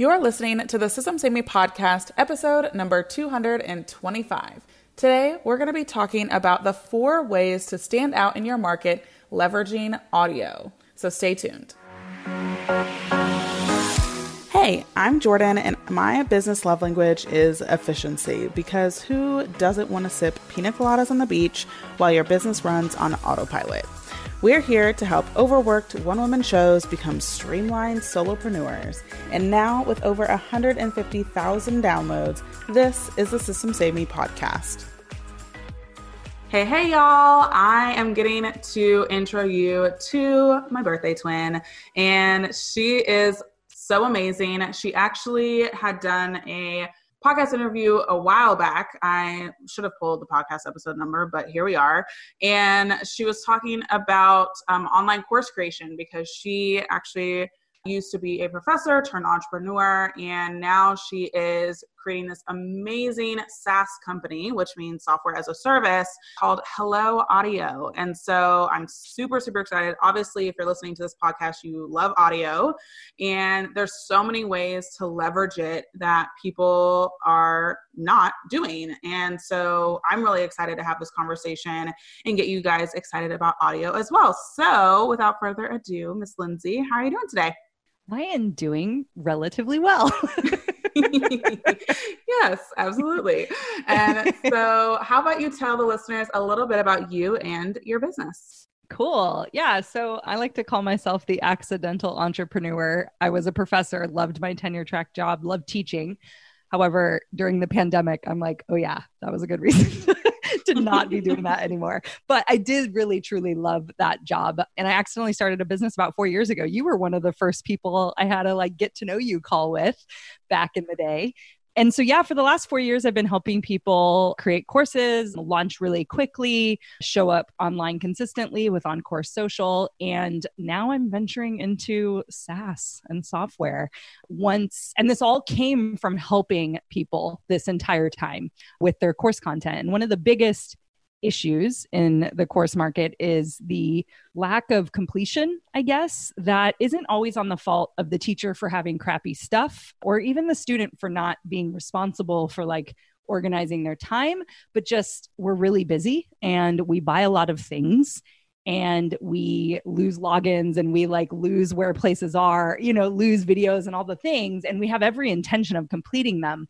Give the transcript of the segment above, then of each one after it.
You're listening to the Systems Saved Me podcast, episode number 225. Today, we're going to be talking about the four ways to stand out in your market leveraging audio. So stay tuned. Hey, I'm Jordan, and my business love language is efficiency because who doesn't want to sip pina coladas on the beach while your business runs on autopilot? We're here to help overworked one woman shows become streamlined solopreneurs. And now, with over 150,000 downloads, this is the Systems Saved Me podcast. Hey, hey, y'all. I am getting to intro you to my birthday twin, and she is so amazing. She actually had done a podcast interview a while back. I should have pulled the podcast episode number, but here we are. And she was talking about um, online course creation because she actually used to be a professor turned entrepreneur, and now she is creating this amazing SaaS company, which means software as a service called Hello Audio. And so I'm super, super excited. Obviously, if you're listening to this podcast, you love audio, and there's so many ways to leverage it that people are not doing. And so I'm really excited to have this conversation and get you guys excited about audio as well. So without further ado, Miss Lindsay, how are you doing today? I am doing relatively well. yes, absolutely. And so, how about you tell the listeners a little bit about you and your business? Cool. Yeah. So I like to call myself the accidental entrepreneur. I was a professor, loved my tenure track job, loved teaching. However, during the pandemic, I'm like, oh, yeah, that was a good reason to not be doing that anymore. But I did really, truly love that job. And I accidentally started a business about four years ago. You were one of the first people I had to like get to know you call with back in the day. And so, yeah, for the last four years, I've been helping people create courses, launch really quickly, show up online consistently with On Course Social. And now I'm venturing into SaaS and software. Once, and this all came from helping people this entire time with their course content. And one of the biggest issues in the course market is the lack of completion, I guess, that isn't always on the fault of the teacher for having crappy stuff or even the student for not being responsible for like organizing their time, but just we're really busy and we buy a lot of things and we lose logins and we like lose where places are, you know, lose videos and all the things. And we have every intention of completing them.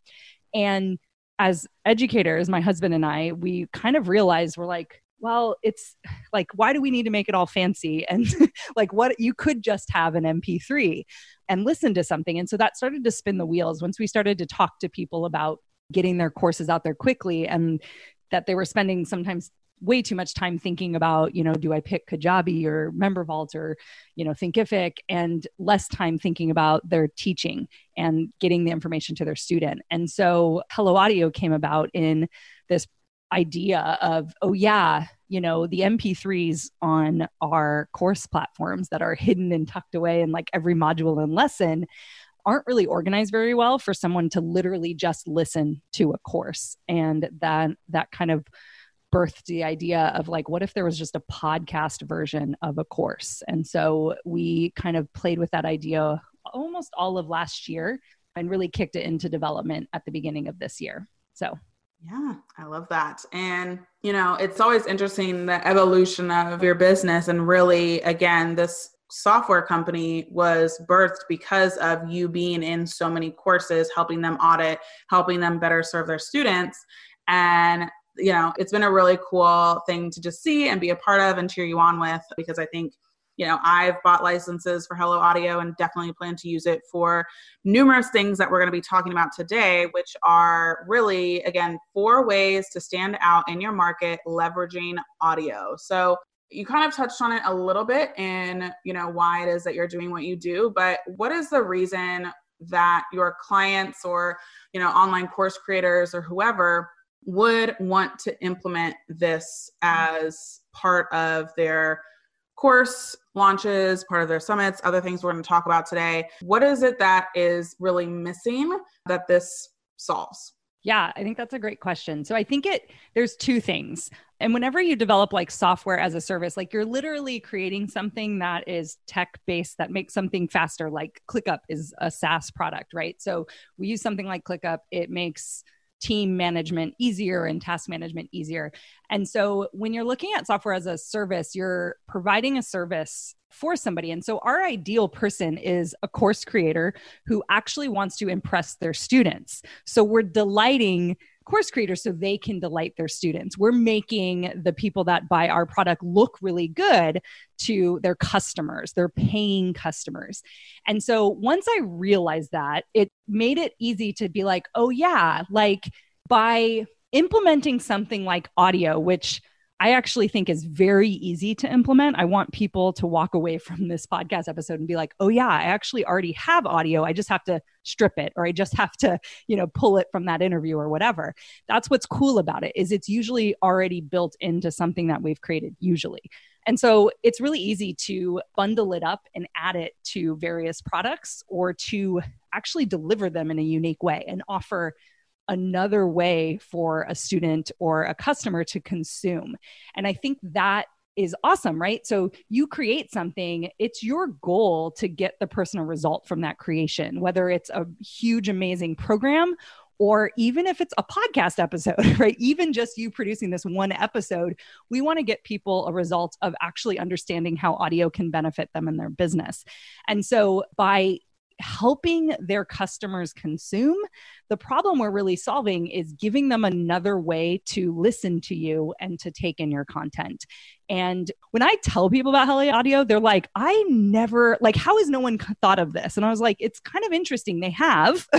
And as educators, my husband and I, we kind of realized we're like, well, it's like, why do we need to make it all fancy? And like, what you could just have an MP3 and listen to something. And so that started to spin the wheels once we started to talk to people about getting their courses out there quickly and that they were spending sometimes way too much time thinking about, you know, do I pick Kajabi or MemberVault or, you know, Thinkific and less time thinking about their teaching and getting the information to their student. And so Hello Audio came about in this idea of, oh, yeah, you know, the MP3s on our course platforms that are hidden and tucked away in like every module and lesson aren't really organized very well for someone to literally just listen to a course and that that kind of birthed the idea of like, what if there was just a podcast version of a course? And so we kind of played with that idea almost all of last year and really kicked it into development at the beginning of this year. So, yeah, I love that. And, you know, it's always interesting the evolution of your business. And really, again, this software company was birthed because of you being in so many courses, helping them audit, helping them better serve their students. And you know, it's been a really cool thing to just see and be a part of and cheer you on with because I think, you know, I've bought licenses for Hello Audio and definitely plan to use it for numerous things that we're going to be talking about today, which are really, again, four ways to stand out in your market leveraging audio. So, you kind of touched on it a little bit in, you know, why it is that you're doing what you do, but what is the reason that your clients or, you know, online course creators or whoever would want to implement this as part of their course launches, part of their summits, other things we're going to talk about today. What is it that is really missing that this solves? Yeah, I think that's a great question. So I think it there's two things. And whenever you develop like software as a service, like you're literally creating something that is tech based that makes something faster like ClickUp is a SaaS product, right? So we use something like ClickUp, it makes team management easier and task management easier. And so when you're looking at software as a service, you're providing a service for somebody. And so our ideal person is a course creator who actually wants to impress their students. So we're delighting course creators so they can delight their students. We're making the people that buy our product look really good to their customers, their paying customers. And so once I realized that, it made it easy to be like, oh, yeah, like by implementing something like audio, which I actually think is very easy to implement. I want people to walk away from this podcast episode and be like, "Oh yeah, I actually already have audio. I just have to strip it or I just have to, you know, pull it from that interview or whatever." That's what's cool about it is it's usually already built into something that we've created usually. And so it's really easy to bundle it up and add it to various products or to actually deliver them in a unique way and offer another way for a student or a customer to consume. And I think that is awesome, right? So you create something, it's your goal to get the personal result from that creation, whether it's a huge, amazing program or even if it's a podcast episode, right? Even just you producing this one episode, we want to get people a result of actually understanding how audio can benefit them in their business. And so by helping their customers consume. The problem we're really solving is giving them another way to listen to you and to take in your content. And when I tell people about Hello Audio, they're like, I never, like, how has no one thought of this? And I was like, it's kind of interesting. They have.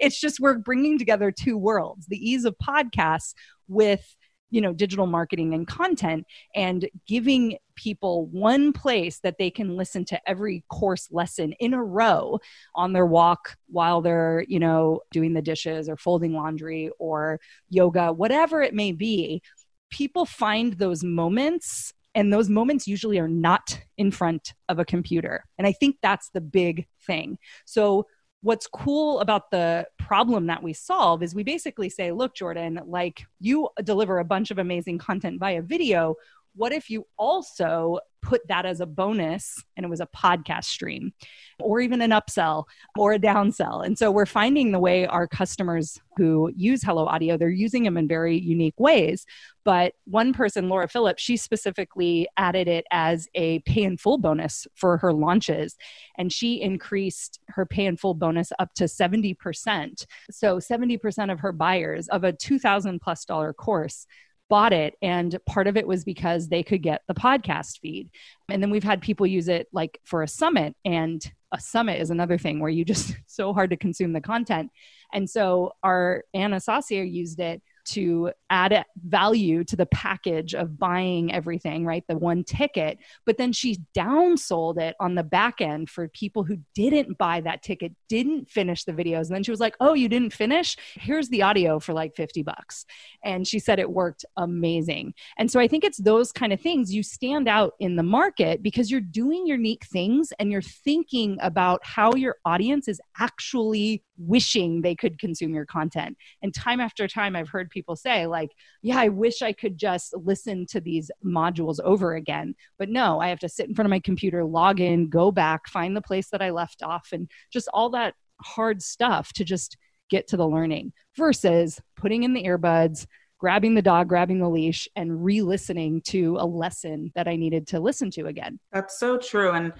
it's just we're bringing together two worlds the ease of podcasts with you know digital marketing and content and giving people one place that they can listen to every course lesson in a row on their walk while they're you know doing the dishes or folding laundry or yoga whatever it may be people find those moments and those moments usually are not in front of a computer. And i think that's the big thing. So what's cool about the problem that we solve is we basically say, look, Jordan, like you deliver a bunch of amazing content via video. What if you also put that as a bonus and it was a podcast stream or even an upsell or a downsell. And so we're finding the way our customers who use hello audio they're using them in very unique ways. But one person laura phillips she specifically added it as a pay in full bonus for her launches. And she increased her pay in full bonus up to 70% so 70% of her buyers of a 2000 plus dollar course bought it and part of it was because they could get the podcast feed. And then we've had people use it like for a summit and a summit is another thing where you just so hard to consume the content. And so our anna saucier used it to add value to the package of buying everything, right? The one ticket. But then she downsold it on the back end for people who didn't buy that ticket, didn't finish the videos. And then she was like, Oh, you didn't finish? Here's the audio for like 50 bucks. And she said it worked amazing. And so I think it's those kind of things. You stand out in the market because you're doing unique things and you're thinking about how your audience is actually wishing they could consume your content. And time after time, I've heard people say, like, yeah, I wish I could just listen to these modules over again. But no, I have to sit in front of my computer, log in, go back, find the place that I left off, and just all that hard stuff to just get to the learning versus putting in the earbuds, grabbing the dog, grabbing the leash, and re listening to a lesson that I needed to listen to again. That's so true. And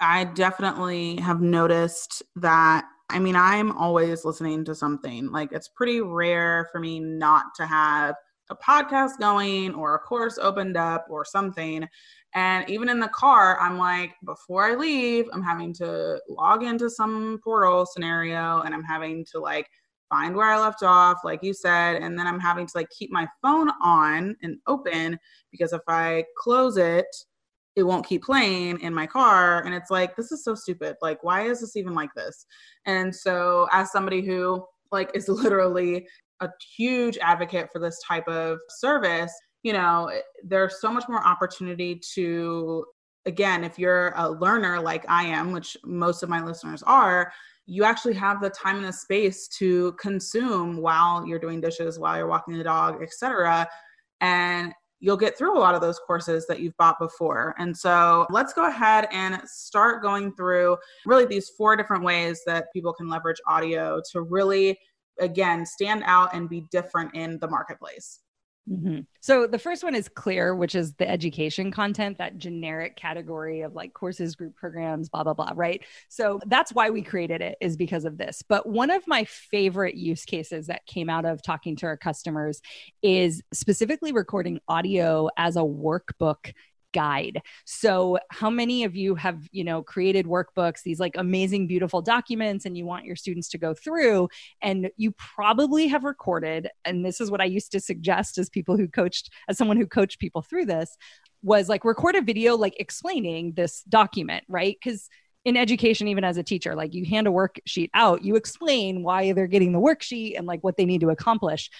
I definitely have noticed that I mean, I'm always listening to something. Like, it's pretty rare for me not to have a podcast going or a course opened up or something. And even in the car, I'm like, before I leave, I'm having to log into some portal scenario and I'm having to like find where I left off, like you said. And then I'm having to like keep my phone on and open because if I close it, it won't keep playing in my car and it's like this is so stupid like why is this even like this and so as somebody who like is literally a huge advocate for this type of service you know there's so much more opportunity to again, if you're a learner like I am, which most of my listeners are, you actually have the time and the space to consume while you're doing dishes, while you're walking the dog, etc. And you'll get through a lot of those courses that you've bought before. And so let's go ahead and start going through really these four different ways that people can leverage audio to really, again, stand out and be different in the marketplace. Mm-hmm. So the first one is clear, which is the education content, that generic category of like courses, group programs, blah, blah, blah, right? So that's why we created it, is because of this. But one of my favorite use cases that came out of talking to our customers is specifically recording audio as a workbook guide. So, how many of you have, you know, created workbooks, these like amazing, beautiful documents, and you want your students to go through? And you probably have recorded, and this is what I used to suggest as people who coached, as someone who coached people through this, was like record a video like explaining this document, right? Because in education, even as a teacher, like you hand a worksheet out, you explain why they're getting the worksheet and like what they need to accomplish.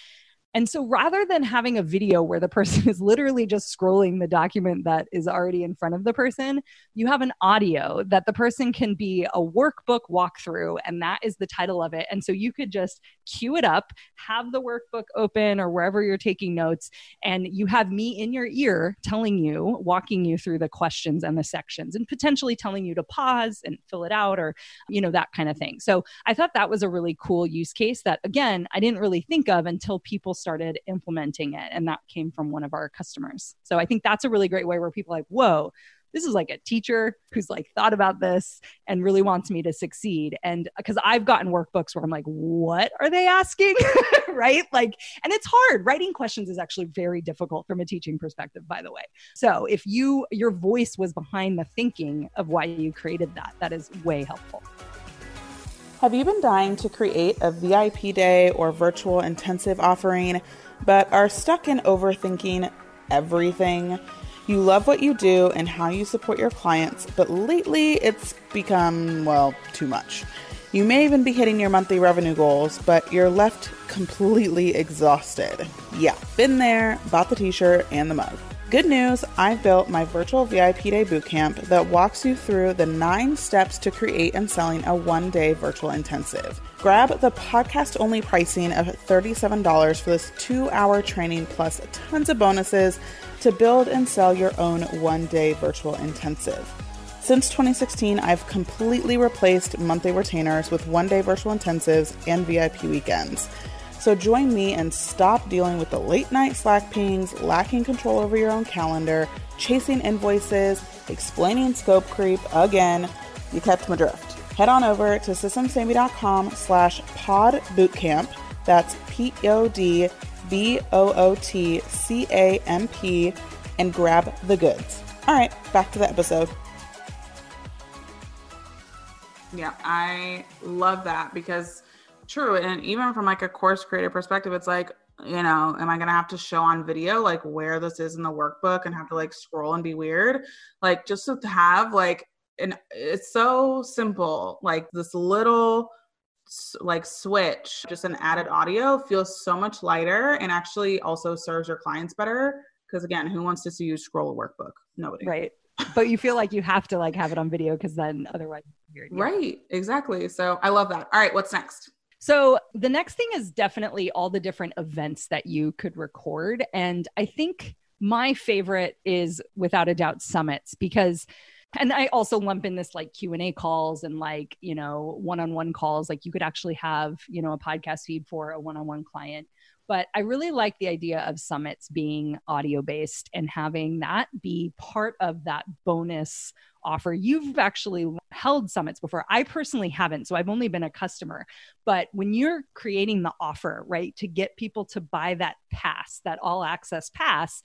And so rather than having a video where the person is literally just scrolling the document that is already in front of the person, you have an audio that the person can be a workbook walkthrough, and that is the title of it. And so you could just cue it up, have the workbook open or wherever you're taking notes, and you have me in your ear telling you, walking you through the questions and the sections, and potentially telling you to pause and fill it out or, you know, that kind of thing. So I thought that was a really cool use case that, again, I didn't really think of until people started implementing it. And that came from one of our customers. So I think that's a really great way where people like, whoa, this is like a teacher who's like thought about this and really wants me to succeed. And because I've gotten workbooks where I'm like, what are they asking? right? Like, and it's hard. Writing questions is actually very difficult from a teaching perspective, by the way. So if you, your voice was behind the thinking of why you created that, that is way helpful. Have you been dying to create a VIP day or virtual intensive offering, but are stuck in overthinking everything? You love what you do and how you support your clients, but lately it's become, well, too much. You may even be hitting your monthly revenue goals, but you're left completely exhausted. Yeah, been there, bought the t shirt and the mug. Good news, I've built my virtual VIP day bootcamp that walks you through the nine steps to create and selling a one day virtual intensive. Grab the podcast only pricing of $37 for this two hour training plus tons of bonuses to build and sell your own one day virtual intensive. Since 2016, I've completely replaced monthly retainers with one day virtual intensives and VIP weekends. So join me and stop dealing with the late night Slack pings, lacking control over your own calendar, chasing invoices, explaining scope creep again. You kept my drift. Head on over to systemssavedme.com slash pod bootcamp. That's P-O-D B-O-O-T-C-A-M-P and grab the goods. All right, back to the episode. Yeah, I love that because true. And even from like a course creator perspective, it's like, you know, am I going to have to show on video like where this is in the workbook and have to like scroll and be weird? Like just to have like, and it's so simple, like this little like switch, just an added audio feels so much lighter and actually also serves your clients better. Because again, who wants to see you scroll a workbook? Nobody. Right. But you feel like you have to like have it on video because then otherwise, yeah. right? Exactly. So I love that. All right, what's next? So the next thing is definitely all the different events that you could record. And I think my favorite is without a doubt summits because and i also lump in this like q&a calls and like you know one-on-one calls like you could actually have you know a podcast feed for a one-on-one client but i really like the idea of summits being audio based and having that be part of that bonus offer. You've actually held summits before. I personally haven't, so I've only been a customer. But when you're creating the offer, right, to get people to buy that pass, that all access pass,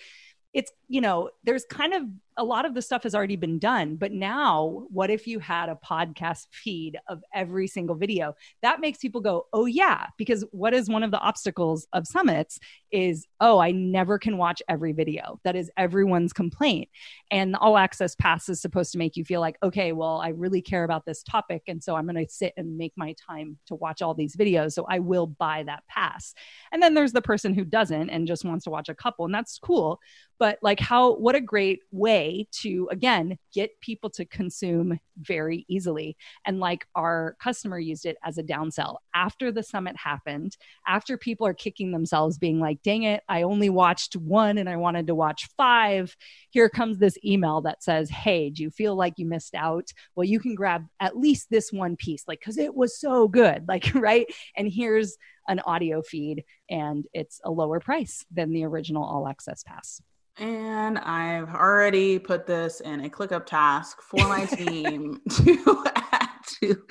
it's, you know, there's kind of a lot of the stuff has already been done. But now, what if you had a podcast feed of every single video? That makes people go, oh, yeah. Because what is one of the obstacles of summits is, oh, I never can watch every video. That is everyone's complaint. And the all access pass is supposed to make you feel like, okay, well, I really care about this topic. And so I'm going to sit and make my time to watch all these videos. So I will buy that pass. And then there's the person who doesn't and just wants to watch a couple. And that's cool. But like, like how what a great way to again get people to consume very easily. And like our customer used it as a downsell after the summit happened after people are kicking themselves being like dang it i only watched one and i wanted to watch five here comes this email that says hey do you feel like you missed out? Well you can grab at least this one piece like because it was so good like right? And here's an audio feed and it's a lower price than the original all access pass and I've already put this in a ClickUp task for my team to add to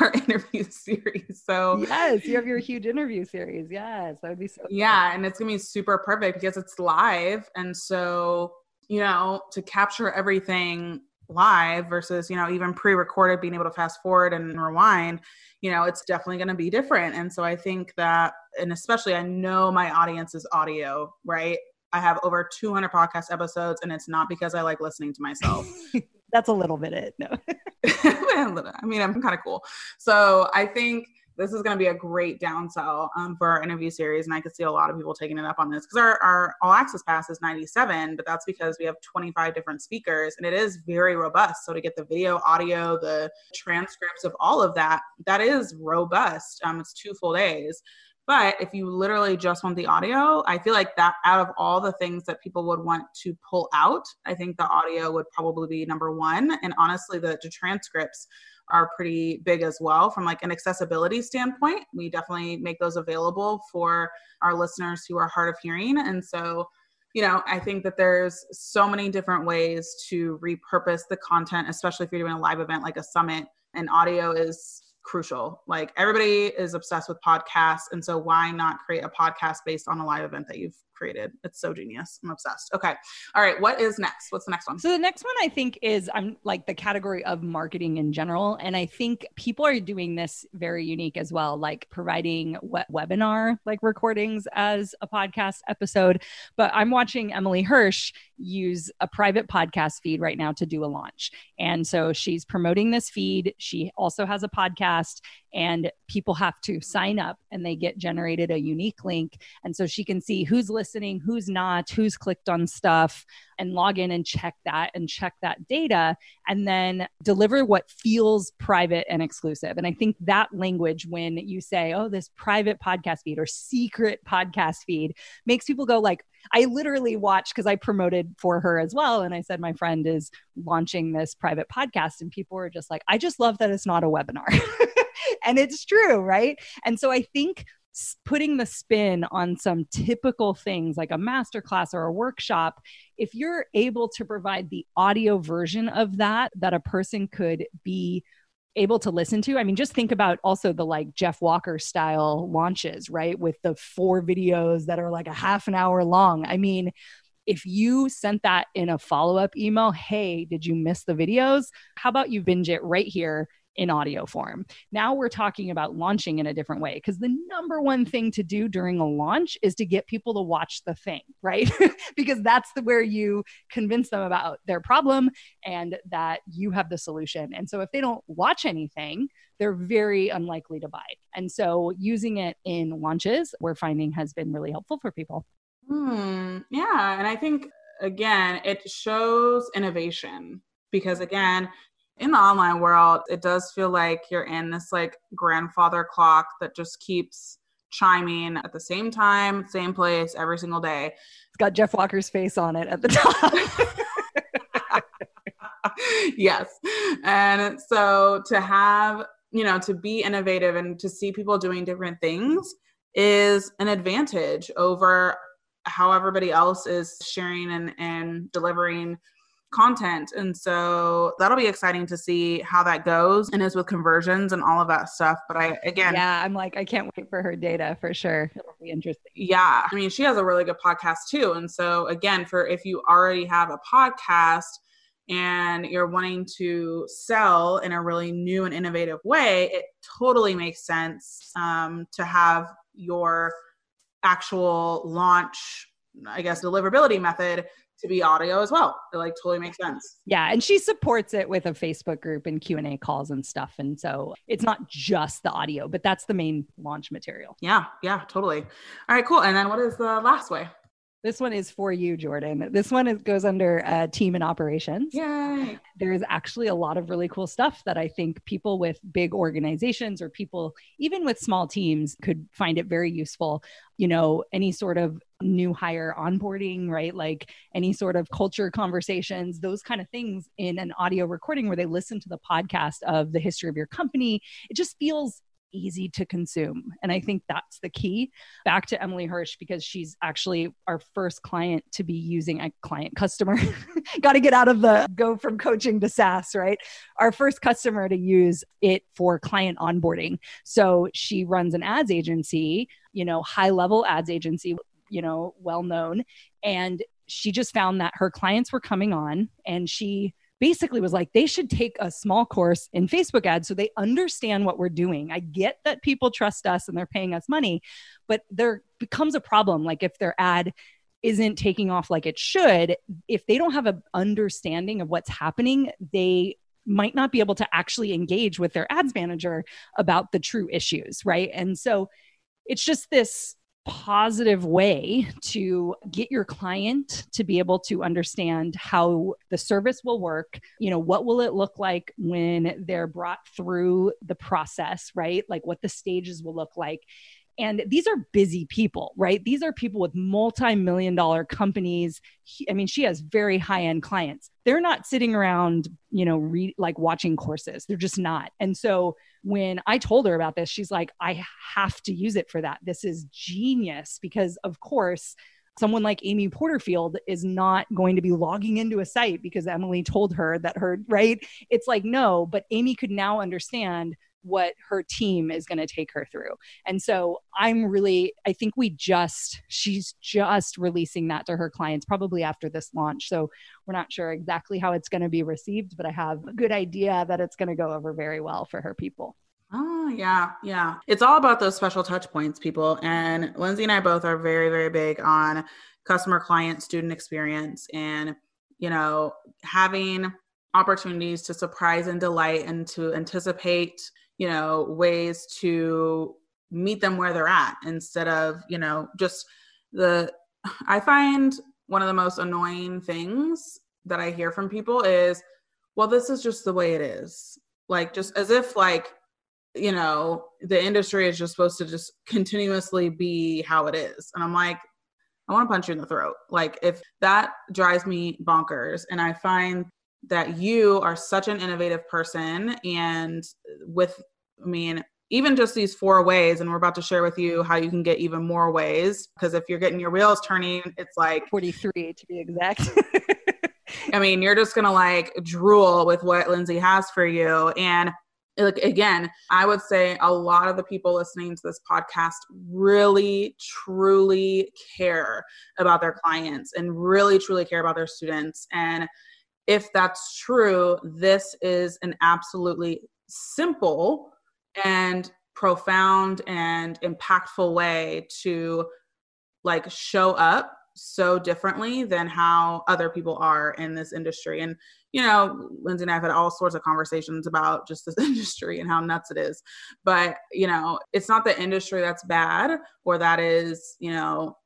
our interview series. So yes, you have your huge interview series. Yes, that would be so. Yeah, and it's gonna be super perfect because it's live, and so you know to capture everything live versus you know even pre-recorded being able to fast forward and rewind you know it's definitely going to be different and so i think that and especially i know my audience is audio right I have over 200 podcast episodes, and it's not because I like listening to myself. That's a little bit it. No. I mean, I'm kind of cool. So I think this is going to be a great downsell um, for our interview series. And I could see a lot of people taking it up on this because our, our all access pass is 97, but that's because we have 25 different speakers and it is very robust. So to get the video, audio, the transcripts of all of that, that is robust. Um, it's two full days. But if you literally just want the audio, I feel like that out of all the things that people would want to pull out, I think the audio would probably be number one. And honestly, the, the transcripts are pretty big as well from like an accessibility standpoint. We definitely make those available for our listeners who are hard of hearing. And so you know, I think that there's so many different ways to repurpose the content, especially if you're doing a live event like a summit and audio is crucial. Like everybody is obsessed with podcasts. And so why not create a podcast based on a live event that you've created. It's so genius. I'm obsessed. Okay. All right. What is next? What's the next one? So the next one I think is I'm like the category of marketing in general. And I think people are doing this very unique as well, like providing what webinar like recordings as a podcast episode. But I'm watching Emily Hirsch use a private podcast feed right now to do a launch. And so she's promoting this feed. She also has a podcast and people have to sign up and they get generated a unique link. And so she can see who's listening, who's not, who's clicked on stuff, and log in and check that and check that data and then deliver what feels private and exclusive. And I think that language, when you say, oh, this private podcast feed or secret podcast feed, makes people go like, I literally watched because I promoted for her as well. And I said, my friend is launching this private podcast. And people were just like, I just love that it's not a webinar. and it's true, right? And so I think putting the spin on some typical things like a masterclass or a workshop, if you're able to provide the audio version of that, that a person could be able to listen to. I mean, just think about also the like Jeff Walker style launches, right? With the four videos that are like a half an hour long. I mean, if you sent that in a follow up email, hey, did you miss the videos? How about you binge it right here in audio form. Now we're talking about launching in a different way because the number one thing to do during a launch is to get people to watch the thing, right? because that's the, where you convince them about their problem and that you have the solution. And so if they don't watch anything, they're very unlikely to buy. And so using it in launches, we're finding has been really helpful for people. Hmm. Yeah. And I think, again, it shows innovation because, again, in the online world, it does feel like you're in this like grandfather clock that just keeps chiming at the same time, same place every single day. It's got Jeff Walker's face on it at the top. yes. And so to have, you know, to be innovative and to see people doing different things is an advantage over how everybody else is sharing and, and delivering content. And so that'll be exciting to see how that goes and is with conversions and all of that stuff. But I, again, yeah, I'm like, I can't wait for her data for sure. It'll be interesting. Yeah. I mean, she has a really good podcast too. And so, again, for if you already have a podcast, and you're wanting to sell in a really new and innovative way, it totally makes sense um, to have your actual launch, I guess, deliverability method to be audio as well. It like totally makes sense. Yeah, and she supports it with a Facebook group and Q and A calls and stuff. And so it's not just the audio, but that's the main launch material. Yeah, yeah, totally. All right, cool. And then what is the last way? This one is for you, Jordan. This one is, goes under uh, team and operations. Yay. There's actually a lot of really cool stuff that I think people with big organizations or people, even with small teams, could find it very useful. You know, any sort of new hire onboarding, right? Like any sort of culture conversations, those kind of things in an audio recording where they listen to the podcast of the history of your company. It just feels easy to consume. And I think that's the key. Back to Emily Hirsch, because she's actually our first client to be using a client customer. Got to get out of the go from coaching to SaaS, right? Our first customer to use it for client onboarding. So she runs an ads agency, you know, high level ads agency, you know, well known. And she just found that her clients were coming on and she basically was like, they should take a small course in Facebook ads so they understand what we're doing. I get that people trust us and they're paying us money, but there becomes a problem. Like if their ad isn't taking off like it should, if they don't have an understanding of what's happening, they might not be able to actually engage with their ads manager about the true issues, right? And so it's just this positive way to get your client to be able to understand how the service will work you know what will it look like when they're brought through the process right? Like what the stages will look like and these are busy people, right? These are people with multi million dollar companies. I mean, she has very high end clients. They're not sitting around, you know, re- like watching courses. They're just not. And so when I told her about this, she's like, I have to use it for that. This is genius because, of course, someone like Amy Porterfield is not going to be logging into a site because Emily told her that her, right? It's like, no, but Amy could now understand what her team is going to take her through. And so I'm really, I think we just, she's just releasing that to her clients probably after this launch. So we're not sure exactly how it's going to be received, but I have a good idea that it's going to go over very well for her people. Oh, yeah. Yeah. It's all about those special touch points, people. And Lindsay and I both are very, very big on customer client student experience and, you know, having opportunities to surprise and delight and to anticipate you know ways to meet them where they're at instead of you know just the i find one of the most annoying things that i hear from people is well this is just the way it is. Like just as if like you know the industry is just supposed to just continuously be how it is. And i'm like i want to punch you in the throat. Like if that drives me bonkers. And i find that you are such an innovative person and with i mean even just these four ways and we're about to share with you how you can get even more ways because if you're getting your wheels turning it's like 43 to be exact. I mean you're just gonna like drool with what lindsay has for you. And like again i would say a lot of the people listening to this podcast really truly care about their clients and really truly care about their students. And if that's true, this is an absolutely simple and profound and impactful way to like show up so differently than how other people are in this industry. And, you know, Lindsay and I have had all sorts of conversations about just this industry and how nuts it is. But, you know, it's not the industry that's bad or that is, you know,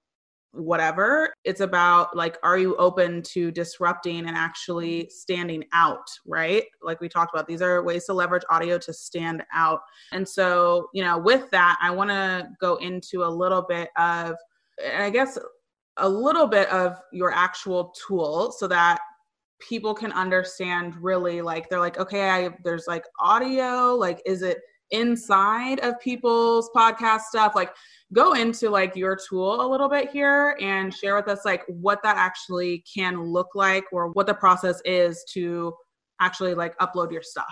whatever. It's about like, are you open to disrupting and actually standing out, right? Like we talked about, these are ways to leverage audio to stand out. And so, you know, with that, I want to go into a little bit of, I guess, a little bit of your actual tool so that people can understand really like they're like okay I there's like audio like is it inside of people's podcast stuff like go into like your tool a little bit here and share with us like what that actually can look like or what the process is to actually like upload your stuff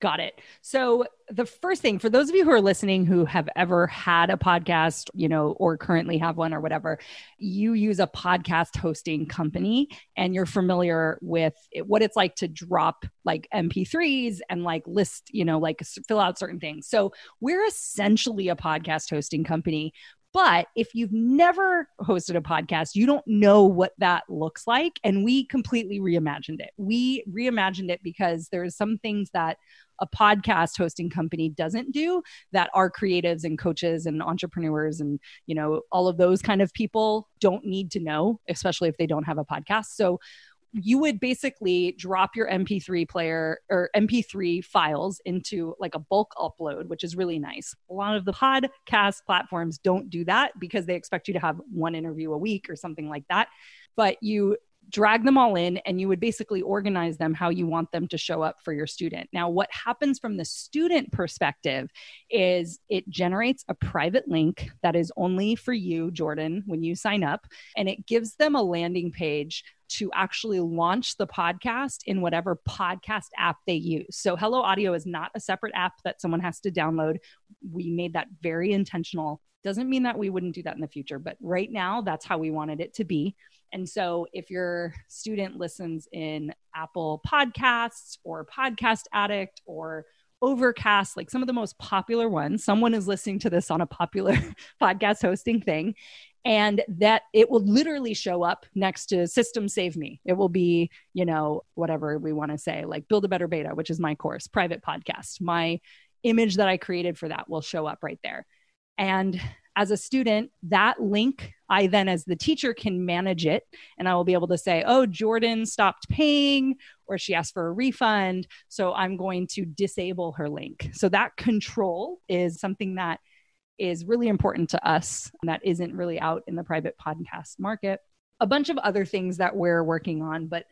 Got it. So, the first thing for those of you who are listening who have ever had a podcast, you know, or currently have one or whatever, you use a podcast hosting company and you're familiar with it, what it's like to drop like MP3s and like list, you know, like fill out certain things. So, we're essentially a podcast hosting company. But if you've never hosted a podcast, you don't know what that looks like. And we completely reimagined it. We reimagined it because there's some things that a podcast hosting company doesn't do that our creatives and coaches and entrepreneurs and you know all of those kind of people don't need to know especially if they don't have a podcast so you would basically drop your MP3 player or MP3 files into like a bulk upload, which is really nice. A lot of the podcast platforms don't do that because they expect you to have one interview a week or something like that. But you drag them all in and you would basically organize them how you want them to show up for your student. Now, what happens from the student perspective is it generates a private link that is only for you, Jordan, when you sign up, and it gives them a landing page to actually launch the podcast in whatever podcast app they use. So, Hello Audio is not a separate app that someone has to download. We made that very intentional. Doesn't mean that we wouldn't do that in the future, but right now, that's how we wanted it to be. And so, if your student listens in Apple Podcasts or Podcast Addict or Overcast, like some of the most popular ones, someone is listening to this on a popular podcast hosting thing, and that it will literally show up next to system save me. It will be you know whatever we want to say like build a better beta which is my course private podcast. My image that i created for that will show up right there. And as a student that link i then as the teacher can manage it and i will be able to say oh jordan stopped paying or she asked for a refund so i'm going to disable her link so that control is something that is really important to us and that isn't really out in the private podcast market. A bunch of other things that we're working on, but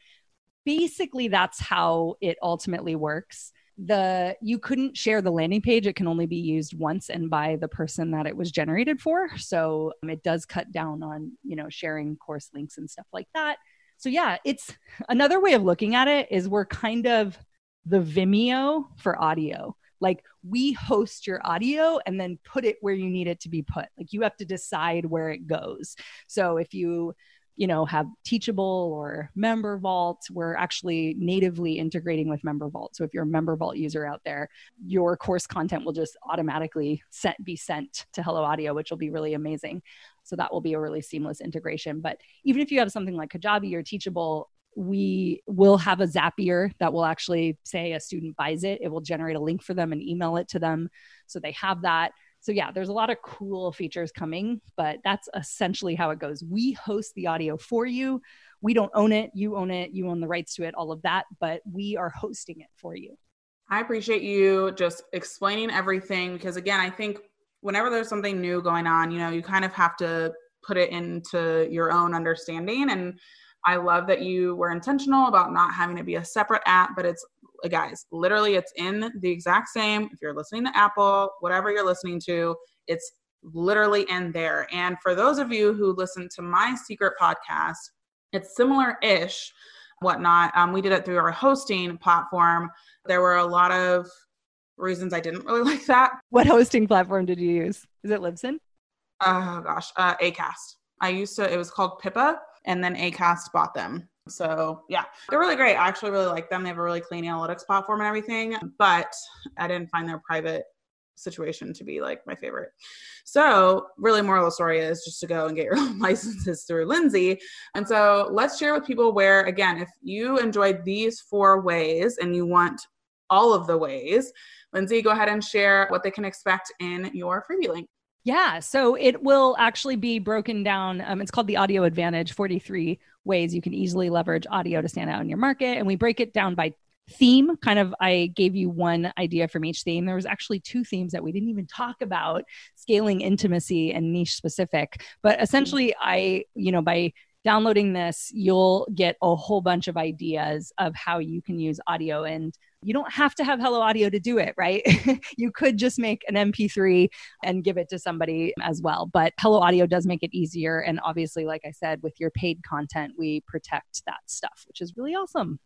basically that's how it ultimately works. The you couldn't share the landing page, it can only be used once and by the person that it was generated for. So um, it does cut down on, you know, sharing course links and stuff like that. So yeah, it's another way of looking at it is we're kind of the Vimeo for audio like we host your audio and then put it where you need it to be put like you have to decide where it goes so if you you know have teachable or member vault we're actually natively integrating with member vault so if you're a member vault user out there your course content will just automatically sent, be sent to hello audio which will be really amazing so that will be a really seamless integration but even if you have something like kajabi or teachable we will have a Zapier that will actually say a student buys it. It will generate a link for them and email it to them. So they have that. So, yeah, there's a lot of cool features coming, but that's essentially how it goes. We host the audio for you. We don't own it. You own it. You own the rights to it, all of that, but we are hosting it for you. I appreciate you just explaining everything because, again, I think whenever there's something new going on, you know, you kind of have to put it into your own understanding. And I love that you were intentional about not having to be a separate app, but it's guys, literally it's in the exact same. If you're listening to Apple, whatever you're listening to, it's literally in there. And for those of you who listen to my secret podcast, it's similar ish, whatnot. Um, we did it through our hosting platform. There were a lot of reasons I didn't really like that. What hosting platform did you use? Is it Libsyn? Oh gosh, uh, Acast. I used to. It was called Pippa and then Acast bought them. So yeah, they're really great. I actually really like them. They have a really clean analytics platform and everything, but I didn't find their private situation to be like my favorite. So really moral of the story is just to go and get your licenses through Lindsay. And so let's share with people where, again, if you enjoyed these four ways and you want all of the ways, Lindsay, go ahead and share what they can expect in your freebie link. Yeah, so it will actually be broken down. Um, it's called the Audio Advantage 43 ways you can easily leverage audio to stand out in your market. And we break it down by theme. Kind of, I gave you one idea from each theme. There was actually two themes that we didn't even talk about scaling intimacy and niche specific. But essentially, I, you know, by downloading this, you'll get a whole bunch of ideas of how you can use audio and you don't have to have Hello Audio to do it, right? you could just make an MP3 and give it to somebody as well. But Hello Audio does make it easier. And obviously, like I said, with your paid content, we protect that stuff, which is really awesome.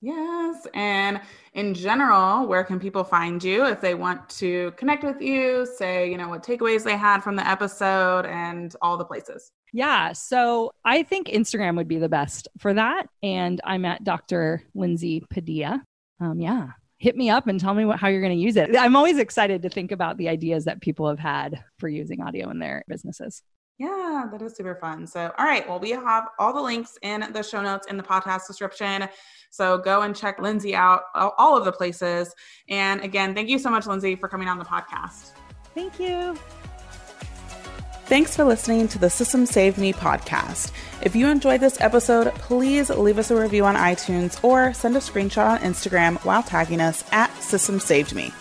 Yes. And in general, where can people find you if they want to connect with you, say, you know, what takeaways they had from the episode and all the places? Yeah. So I think Instagram would be the best for that. And I'm at Dr. Lindsay Padilla um, yeah, hit me up and tell me what, how you're going to use it. I'm always excited to think about the ideas that people have had for using audio in their businesses. Yeah, that is super fun. So, all right. Well, we have all the links in the show notes in the podcast description. So go and check Lindsay out all of the places. And again, thank you so much, Lindsay, for coming on the podcast. Thank you. Thanks for listening to the Systems Saved Me podcast. If you enjoyed this episode, please leave us a review on iTunes or send a screenshot on Instagram while tagging us at Systems Saved Me.